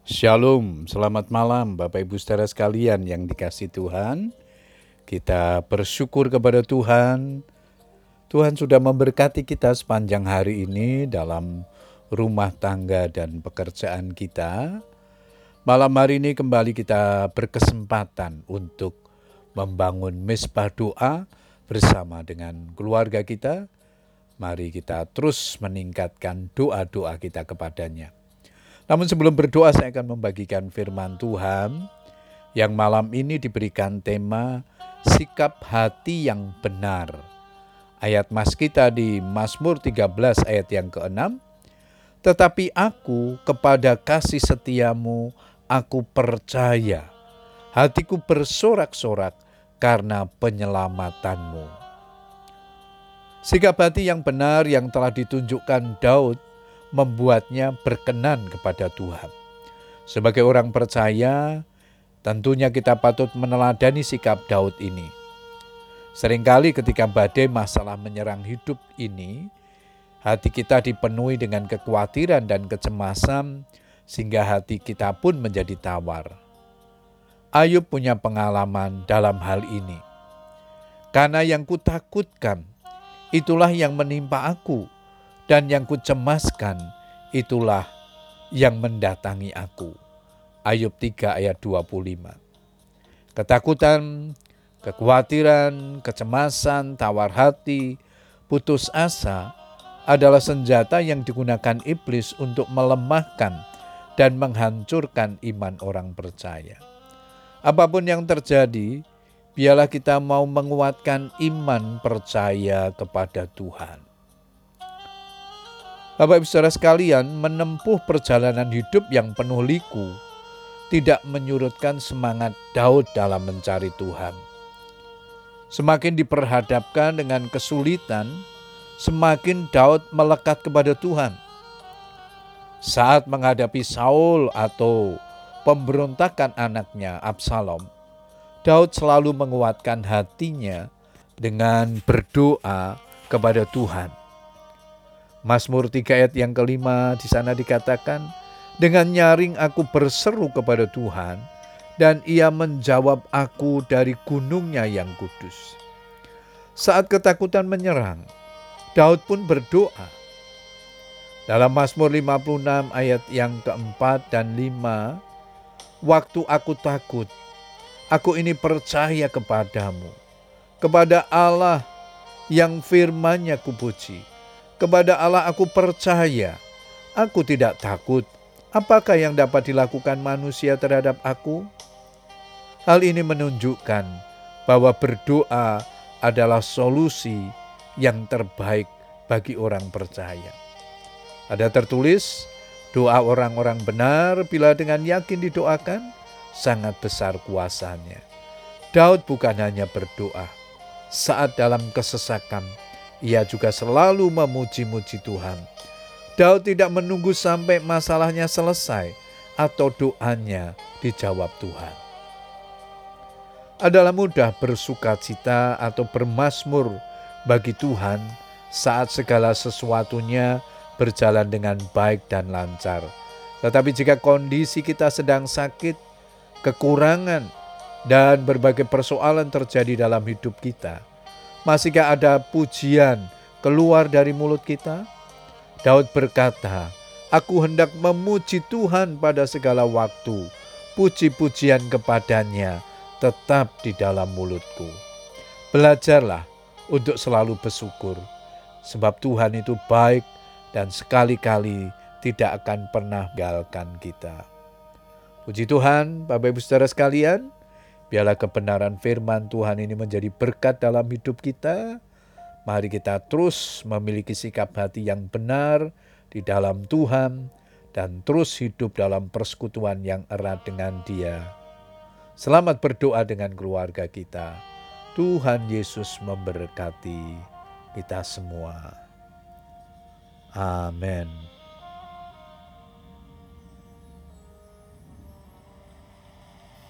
Shalom, selamat malam Bapak Ibu saudara sekalian yang dikasih Tuhan. Kita bersyukur kepada Tuhan. Tuhan sudah memberkati kita sepanjang hari ini dalam rumah tangga dan pekerjaan kita. Malam hari ini kembali kita berkesempatan untuk membangun mesbah doa bersama dengan keluarga kita. Mari kita terus meningkatkan doa-doa kita kepadanya. Namun sebelum berdoa saya akan membagikan firman Tuhan yang malam ini diberikan tema sikap hati yang benar. Ayat mas kita di Mazmur 13 ayat yang ke-6. Tetapi aku kepada kasih setiamu aku percaya. Hatiku bersorak-sorak karena penyelamatanmu. Sikap hati yang benar yang telah ditunjukkan Daud membuatnya berkenan kepada Tuhan. Sebagai orang percaya, tentunya kita patut meneladani sikap Daud ini. Seringkali ketika badai masalah menyerang hidup ini, hati kita dipenuhi dengan kekhawatiran dan kecemasan sehingga hati kita pun menjadi tawar. Ayub punya pengalaman dalam hal ini. Karena yang kutakutkan, itulah yang menimpa aku dan yang kucemaskan itulah yang mendatangi aku. Ayub 3 ayat 25. Ketakutan, kekhawatiran, kecemasan, tawar hati, putus asa adalah senjata yang digunakan iblis untuk melemahkan dan menghancurkan iman orang percaya. Apa pun yang terjadi, biarlah kita mau menguatkan iman percaya kepada Tuhan. Bapak Ibu Saudara sekalian, menempuh perjalanan hidup yang penuh liku tidak menyurutkan semangat Daud dalam mencari Tuhan. Semakin diperhadapkan dengan kesulitan, semakin Daud melekat kepada Tuhan. Saat menghadapi Saul atau pemberontakan anaknya Absalom, Daud selalu menguatkan hatinya dengan berdoa kepada Tuhan. Mazmur 3 ayat yang kelima di sana dikatakan, dengan nyaring aku berseru kepada Tuhan, dan ia menjawab aku dari gunungnya yang kudus. Saat ketakutan menyerang, Daud pun berdoa. Dalam Mazmur 56 ayat yang keempat dan lima, Waktu aku takut, aku ini percaya kepadamu, kepada Allah yang firmannya kupuji kepada Allah aku percaya. Aku tidak takut. Apakah yang dapat dilakukan manusia terhadap aku? Hal ini menunjukkan bahwa berdoa adalah solusi yang terbaik bagi orang percaya. Ada tertulis, doa orang-orang benar bila dengan yakin didoakan, sangat besar kuasanya. Daud bukan hanya berdoa saat dalam kesesakan, ia juga selalu memuji-muji Tuhan. Daud tidak menunggu sampai masalahnya selesai atau doanya dijawab Tuhan. Adalah mudah bersuka cita atau bermasmur bagi Tuhan saat segala sesuatunya berjalan dengan baik dan lancar. Tetapi jika kondisi kita sedang sakit, kekurangan, dan berbagai persoalan terjadi dalam hidup kita, Masihkah ada pujian keluar dari mulut kita? Daud berkata, Aku hendak memuji Tuhan pada segala waktu. Puji-pujian kepadanya tetap di dalam mulutku. Belajarlah untuk selalu bersyukur, sebab Tuhan itu baik dan sekali-kali tidak akan pernah galkan kita. Puji Tuhan, Bapak Ibu Saudara sekalian, Biarlah kebenaran firman Tuhan ini menjadi berkat dalam hidup kita. Mari kita terus memiliki sikap hati yang benar di dalam Tuhan dan terus hidup dalam persekutuan yang erat dengan Dia. Selamat berdoa dengan keluarga kita. Tuhan Yesus memberkati kita semua. Amin.